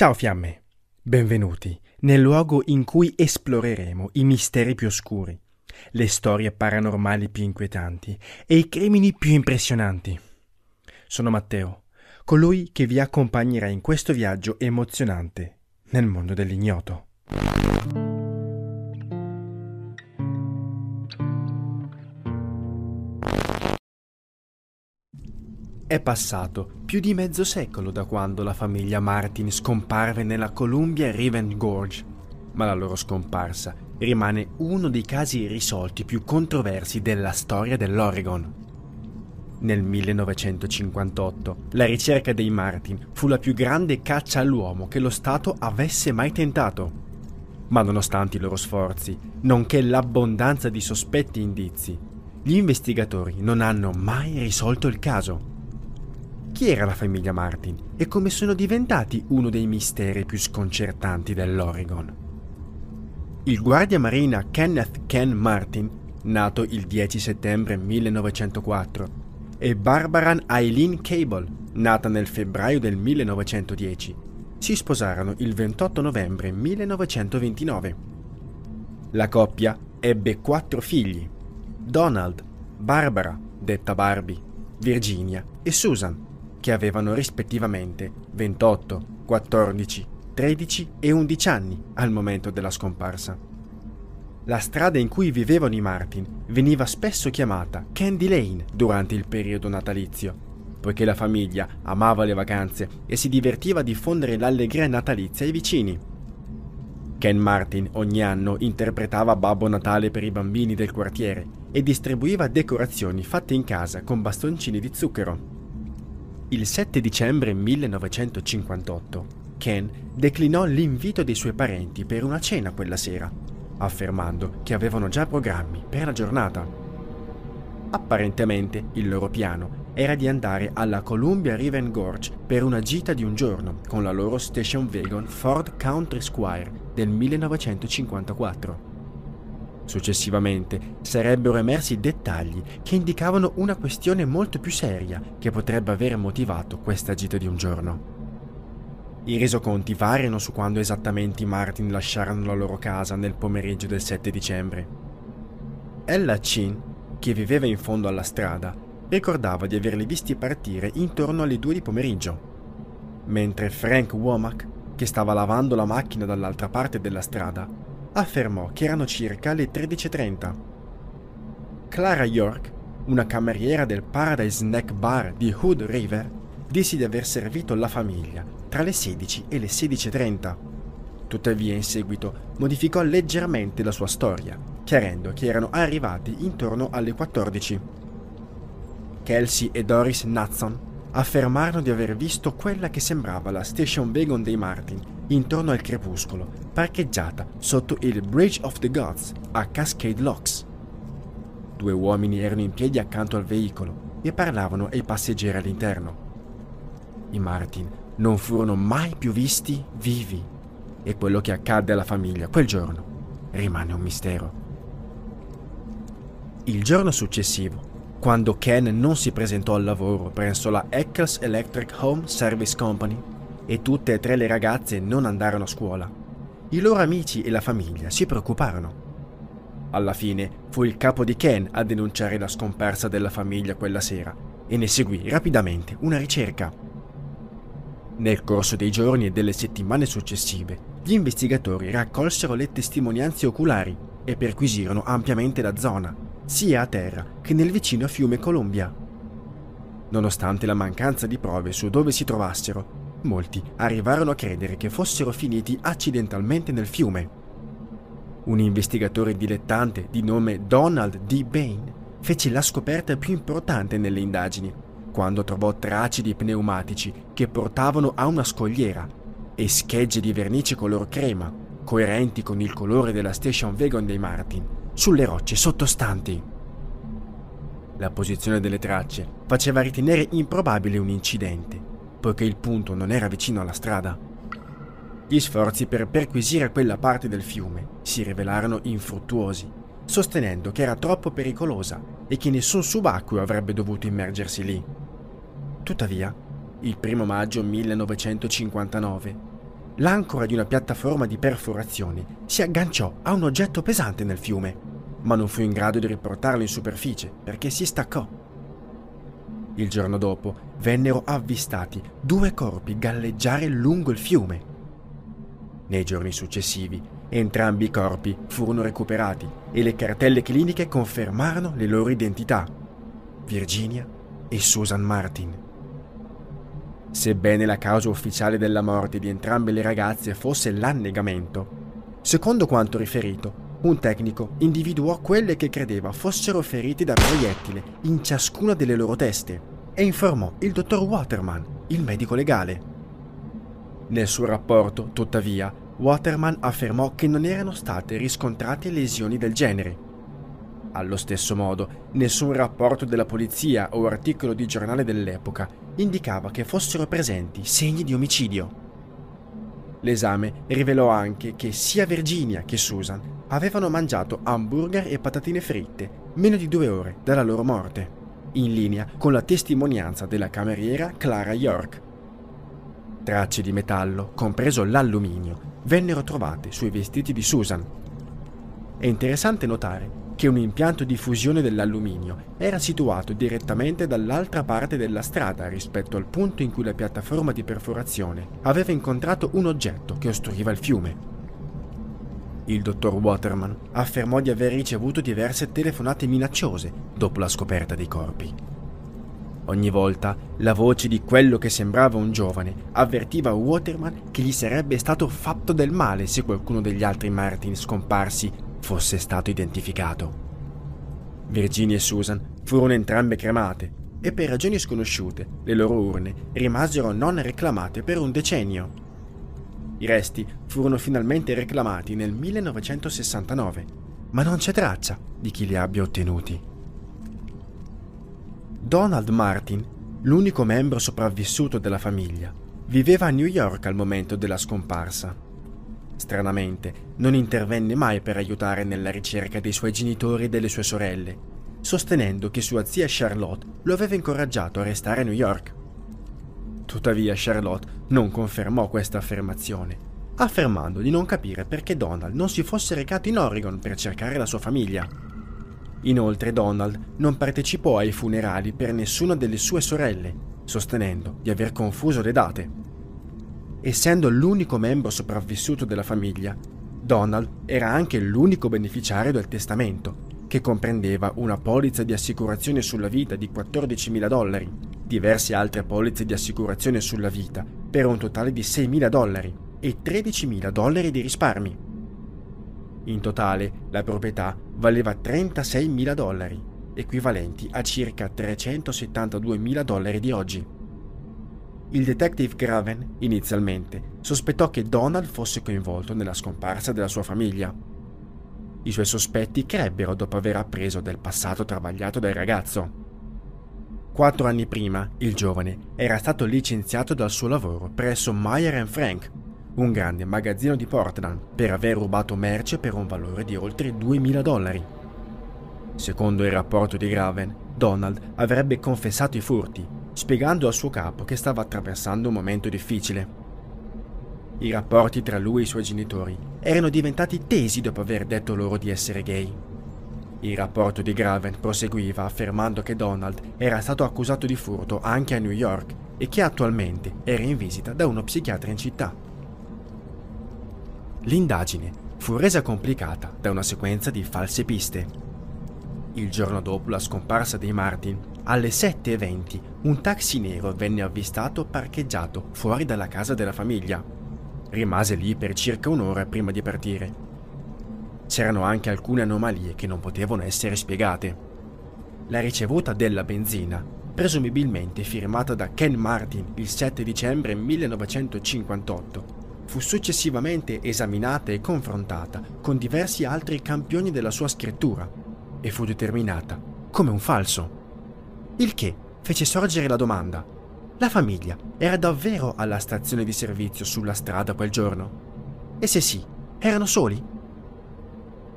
Ciao fiamme, benvenuti nel luogo in cui esploreremo i misteri più oscuri, le storie paranormali più inquietanti e i crimini più impressionanti. Sono Matteo, colui che vi accompagnerà in questo viaggio emozionante nel mondo dell'ignoto. È passato più di mezzo secolo da quando la famiglia Martin scomparve nella Columbia Riven Gorge, ma la loro scomparsa rimane uno dei casi irrisolti più controversi della storia dell'Oregon. Nel 1958 la ricerca dei Martin fu la più grande caccia all'uomo che lo Stato avesse mai tentato. Ma nonostante i loro sforzi, nonché l'abbondanza di sospetti e indizi, gli investigatori non hanno mai risolto il caso. Chi era la famiglia Martin e come sono diventati uno dei misteri più sconcertanti dell'Oregon? Il guardia marina Kenneth Ken Martin, nato il 10 settembre 1904, e Barbaran Eileen Cable, nata nel febbraio del 1910, si sposarono il 28 novembre 1929. La coppia ebbe quattro figli, Donald, Barbara, detta Barbie, Virginia e Susan che avevano rispettivamente 28, 14, 13 e 11 anni al momento della scomparsa. La strada in cui vivevano i Martin veniva spesso chiamata Candy Lane durante il periodo natalizio, poiché la famiglia amava le vacanze e si divertiva a diffondere l'allegria natalizia ai vicini. Ken Martin ogni anno interpretava Babbo Natale per i bambini del quartiere e distribuiva decorazioni fatte in casa con bastoncini di zucchero. Il 7 dicembre 1958 Ken declinò l'invito dei suoi parenti per una cena quella sera, affermando che avevano già programmi per la giornata. Apparentemente il loro piano era di andare alla Columbia River Gorge per una gita di un giorno con la loro station wagon Ford Country Squire del 1954. Successivamente sarebbero emersi dettagli che indicavano una questione molto più seria che potrebbe aver motivato questa gita di un giorno. I resoconti variano su quando esattamente i Martin lasciarono la loro casa nel pomeriggio del 7 dicembre. Ella Chin, che viveva in fondo alla strada, ricordava di averli visti partire intorno alle 2 di pomeriggio, mentre Frank Womack, che stava lavando la macchina dall'altra parte della strada, affermò che erano circa le 13.30. Clara York, una cameriera del Paradise Snack Bar di Hood River, disse di aver servito la famiglia tra le 16 e le 16.30. Tuttavia in seguito modificò leggermente la sua storia, chiarendo che erano arrivati intorno alle 14. Kelsey e Doris Natson affermarono di aver visto quella che sembrava la station wagon dei Martin intorno al crepuscolo, parcheggiata sotto il Bridge of the Gods a Cascade Locks. Due uomini erano in piedi accanto al veicolo e parlavano ai passeggeri all'interno. I Martin non furono mai più visti vivi e quello che accadde alla famiglia quel giorno rimane un mistero. Il giorno successivo, quando Ken non si presentò al lavoro presso la Eccles Electric Home Service Company, e tutte e tre le ragazze non andarono a scuola. I loro amici e la famiglia si preoccuparono. Alla fine fu il capo di Ken a denunciare la scomparsa della famiglia quella sera e ne seguì rapidamente una ricerca. Nel corso dei giorni e delle settimane successive, gli investigatori raccolsero le testimonianze oculari e perquisirono ampiamente la zona, sia a terra che nel vicino fiume Columbia. Nonostante la mancanza di prove su dove si trovassero, molti arrivarono a credere che fossero finiti accidentalmente nel fiume. Un investigatore dilettante di nome Donald D. Bain fece la scoperta più importante nelle indagini, quando trovò tracce di pneumatici che portavano a una scogliera e schegge di vernice color crema, coerenti con il colore della station wagon dei Martin, sulle rocce sottostanti. La posizione delle tracce faceva ritenere improbabile un incidente poiché il punto non era vicino alla strada. Gli sforzi per perquisire quella parte del fiume si rivelarono infruttuosi, sostenendo che era troppo pericolosa e che nessun subacqueo avrebbe dovuto immergersi lì. Tuttavia, il 1 maggio 1959, l'ancora di una piattaforma di perforazioni si agganciò a un oggetto pesante nel fiume, ma non fu in grado di riportarlo in superficie perché si staccò. Il giorno dopo vennero avvistati due corpi galleggiare lungo il fiume. Nei giorni successivi entrambi i corpi furono recuperati e le cartelle cliniche confermarono le loro identità, Virginia e Susan Martin. Sebbene la causa ufficiale della morte di entrambe le ragazze fosse l'annegamento, secondo quanto riferito, un tecnico individuò quelle che credeva fossero ferite da proiettile in ciascuna delle loro teste e informò il dottor Waterman, il medico legale. Nel suo rapporto, tuttavia, Waterman affermò che non erano state riscontrate lesioni del genere. Allo stesso modo, nessun rapporto della polizia o articolo di giornale dell'epoca indicava che fossero presenti segni di omicidio. L'esame rivelò anche che sia Virginia che Susan avevano mangiato hamburger e patatine fritte meno di due ore dalla loro morte, in linea con la testimonianza della cameriera Clara York. Tracce di metallo, compreso l'alluminio, vennero trovate sui vestiti di Susan. È interessante notare che un impianto di fusione dell'alluminio era situato direttamente dall'altra parte della strada rispetto al punto in cui la piattaforma di perforazione aveva incontrato un oggetto che ostruiva il fiume. Il dottor Waterman affermò di aver ricevuto diverse telefonate minacciose dopo la scoperta dei corpi. Ogni volta la voce di quello che sembrava un giovane avvertiva Waterman che gli sarebbe stato fatto del male se qualcuno degli altri Martin scomparsi fosse stato identificato. Virginia e Susan furono entrambe cremate e per ragioni sconosciute le loro urne rimasero non reclamate per un decennio. I resti furono finalmente reclamati nel 1969, ma non c'è traccia di chi li abbia ottenuti. Donald Martin, l'unico membro sopravvissuto della famiglia, viveva a New York al momento della scomparsa. Stranamente, non intervenne mai per aiutare nella ricerca dei suoi genitori e delle sue sorelle, sostenendo che sua zia Charlotte lo aveva incoraggiato a restare a New York. Tuttavia Charlotte non confermò questa affermazione, affermando di non capire perché Donald non si fosse recato in Oregon per cercare la sua famiglia. Inoltre Donald non partecipò ai funerali per nessuna delle sue sorelle, sostenendo di aver confuso le date. Essendo l'unico membro sopravvissuto della famiglia, Donald era anche l'unico beneficiario del testamento, che comprendeva una polizza di assicurazione sulla vita di 14.000 dollari, diverse altre polizze di assicurazione sulla vita per un totale di 6.000 dollari e 13.000 dollari di risparmi. In totale la proprietà valeva 36.000 dollari, equivalenti a circa 372.000 dollari di oggi. Il detective Graven, inizialmente, sospettò che Donald fosse coinvolto nella scomparsa della sua famiglia. I suoi sospetti crebbero dopo aver appreso del passato travagliato del ragazzo. Quattro anni prima, il giovane era stato licenziato dal suo lavoro presso Meyer Frank, un grande magazzino di Portland, per aver rubato merce per un valore di oltre 2.000 dollari. Secondo il rapporto di Graven, Donald avrebbe confessato i furti spiegando al suo capo che stava attraversando un momento difficile. I rapporti tra lui e i suoi genitori erano diventati tesi dopo aver detto loro di essere gay. Il rapporto di Graven proseguiva affermando che Donald era stato accusato di furto anche a New York e che attualmente era in visita da uno psichiatra in città. L'indagine fu resa complicata da una sequenza di false piste. Il giorno dopo la scomparsa dei Martin, alle 7.20 un taxi nero venne avvistato parcheggiato fuori dalla casa della famiglia. Rimase lì per circa un'ora prima di partire. C'erano anche alcune anomalie che non potevano essere spiegate. La ricevuta della benzina, presumibilmente firmata da Ken Martin il 7 dicembre 1958, fu successivamente esaminata e confrontata con diversi altri campioni della sua scrittura e fu determinata come un falso il che fece sorgere la domanda. La famiglia era davvero alla stazione di servizio sulla strada quel giorno? E se sì, erano soli?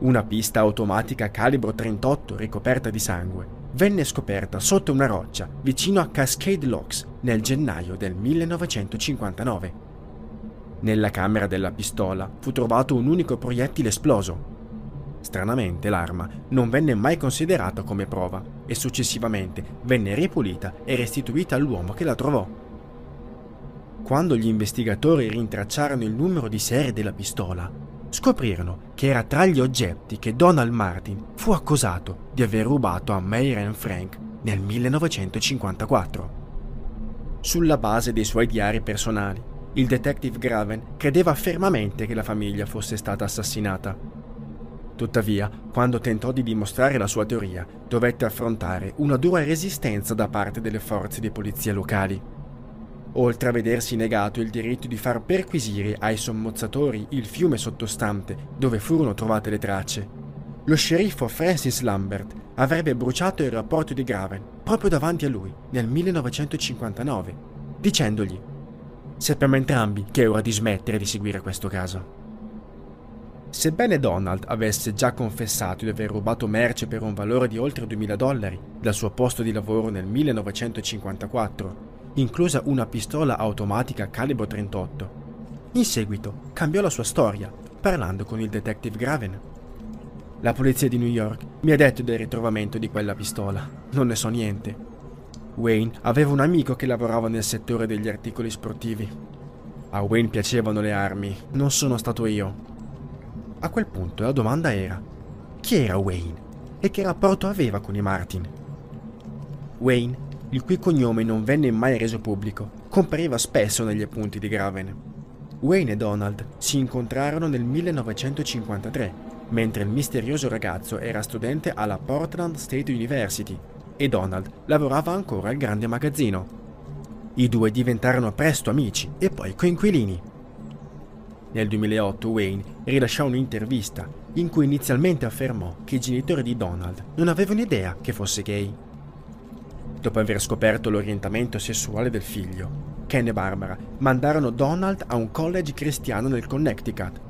Una pista automatica calibro 38 ricoperta di sangue venne scoperta sotto una roccia vicino a Cascade Locks nel gennaio del 1959. Nella camera della pistola fu trovato un unico proiettile esploso. Stranamente l'arma non venne mai considerata come prova e successivamente venne ripulita e restituita all'uomo che la trovò. Quando gli investigatori rintracciarono il numero di serie della pistola, scoprirono che era tra gli oggetti che Donald Martin fu accusato di aver rubato a Meyer Frank nel 1954. Sulla base dei suoi diari personali, il detective Graven credeva fermamente che la famiglia fosse stata assassinata. Tuttavia, quando tentò di dimostrare la sua teoria, dovette affrontare una dura resistenza da parte delle forze di polizia locali. Oltre a vedersi negato il diritto di far perquisire ai sommozzatori il fiume sottostante dove furono trovate le tracce, lo sceriffo Francis Lambert avrebbe bruciato il rapporto di Graven proprio davanti a lui nel 1959, dicendogli Sappiamo entrambi che è ora di smettere di seguire questo caso. Sebbene Donald avesse già confessato di aver rubato merce per un valore di oltre 2000 dollari dal suo posto di lavoro nel 1954, inclusa una pistola automatica calibro 38, in seguito cambiò la sua storia parlando con il detective Graven. La polizia di New York mi ha detto del ritrovamento di quella pistola. Non ne so niente. Wayne aveva un amico che lavorava nel settore degli articoli sportivi. A Wayne piacevano le armi, non sono stato io. A quel punto la domanda era, chi era Wayne e che rapporto aveva con i Martin? Wayne, il cui cognome non venne mai reso pubblico, compariva spesso negli appunti di Graven. Wayne e Donald si incontrarono nel 1953, mentre il misterioso ragazzo era studente alla Portland State University e Donald lavorava ancora al grande magazzino. I due diventarono presto amici e poi coinquilini. Nel 2008 Wayne rilasciò un'intervista in cui inizialmente affermò che i genitori di Donald non avevano idea che fosse gay. Dopo aver scoperto l'orientamento sessuale del figlio, Ken e Barbara mandarono Donald a un college cristiano nel Connecticut,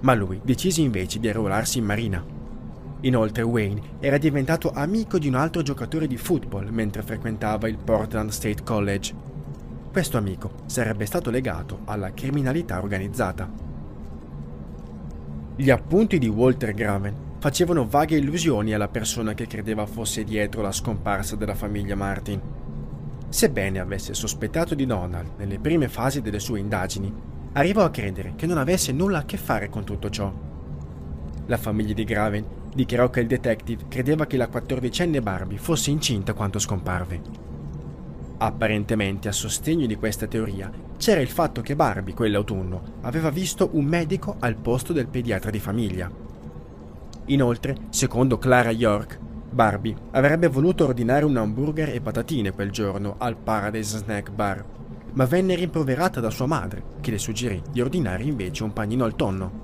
ma lui decise invece di arruolarsi in marina. Inoltre Wayne era diventato amico di un altro giocatore di football mentre frequentava il Portland State College. Questo amico sarebbe stato legato alla criminalità organizzata. Gli appunti di Walter Graven facevano vaghe illusioni alla persona che credeva fosse dietro la scomparsa della famiglia Martin. Sebbene avesse sospettato di Donald nelle prime fasi delle sue indagini, arrivò a credere che non avesse nulla a che fare con tutto ciò. La famiglia di Graven dichiarò che il detective credeva che la quattordicenne Barbie fosse incinta quando scomparve. Apparentemente a sostegno di questa teoria c'era il fatto che Barbie quell'autunno aveva visto un medico al posto del pediatra di famiglia. Inoltre, secondo Clara York, Barbie avrebbe voluto ordinare un hamburger e patatine quel giorno al Paradise Snack Bar, ma venne rimproverata da sua madre, che le suggerì di ordinare invece un panino al tonno.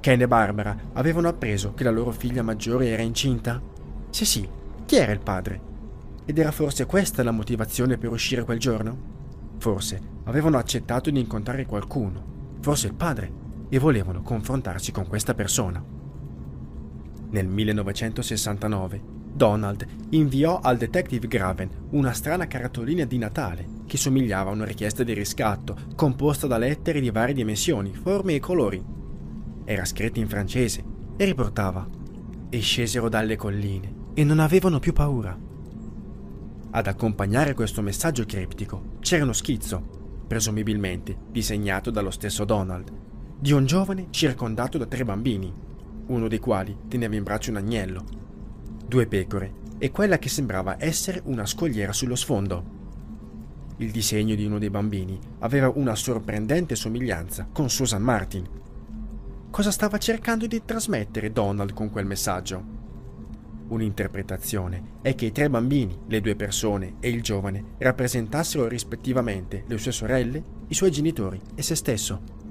Ken e Barbara avevano appreso che la loro figlia maggiore era incinta? Se sì, chi era il padre? Ed era forse questa la motivazione per uscire quel giorno? Forse avevano accettato di incontrare qualcuno, forse il padre, e volevano confrontarsi con questa persona. Nel 1969 Donald inviò al detective Graven una strana cartolina di Natale che somigliava a una richiesta di riscatto composta da lettere di varie dimensioni, forme e colori era scritto in francese e riportava E scesero dalle colline e non avevano più paura. Ad accompagnare questo messaggio criptico c'era uno schizzo, presumibilmente disegnato dallo stesso Donald, di un giovane circondato da tre bambini, uno dei quali teneva in braccio un agnello, due pecore e quella che sembrava essere una scogliera sullo sfondo. Il disegno di uno dei bambini aveva una sorprendente somiglianza con Susan Martin, cosa stava cercando di trasmettere Donald con quel messaggio. Un'interpretazione è che i tre bambini, le due persone e il giovane rappresentassero rispettivamente le sue sorelle, i suoi genitori e se stesso.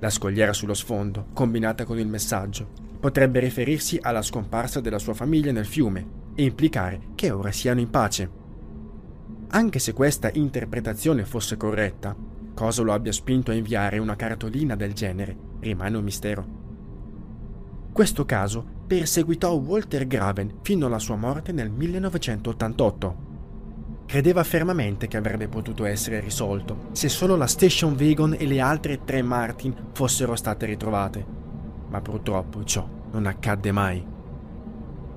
La scogliera sullo sfondo, combinata con il messaggio, potrebbe riferirsi alla scomparsa della sua famiglia nel fiume e implicare che ora siano in pace. Anche se questa interpretazione fosse corretta, cosa lo abbia spinto a inviare una cartolina del genere rimane un mistero. Questo caso perseguitò Walter Graven fino alla sua morte nel 1988. Credeva fermamente che avrebbe potuto essere risolto se solo la station wagon e le altre tre Martin fossero state ritrovate. Ma purtroppo ciò non accadde mai.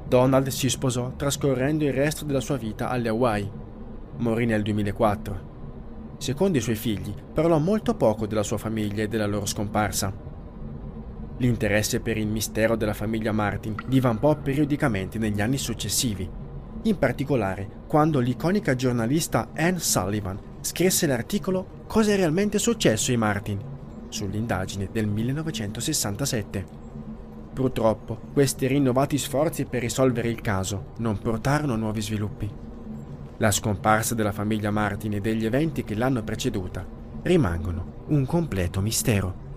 Donald si sposò trascorrendo il resto della sua vita alle Hawaii. Morì nel 2004. Secondo i suoi figli, parlò molto poco della sua famiglia e della loro scomparsa. L'interesse per il mistero della famiglia Martin divampò periodicamente negli anni successivi, in particolare quando l'iconica giornalista Anne Sullivan scrisse l'articolo Cosa è realmente successo ai Martin? sull'indagine del 1967. Purtroppo, questi rinnovati sforzi per risolvere il caso non portarono a nuovi sviluppi. La scomparsa della famiglia Martin e degli eventi che l'hanno preceduta rimangono un completo mistero.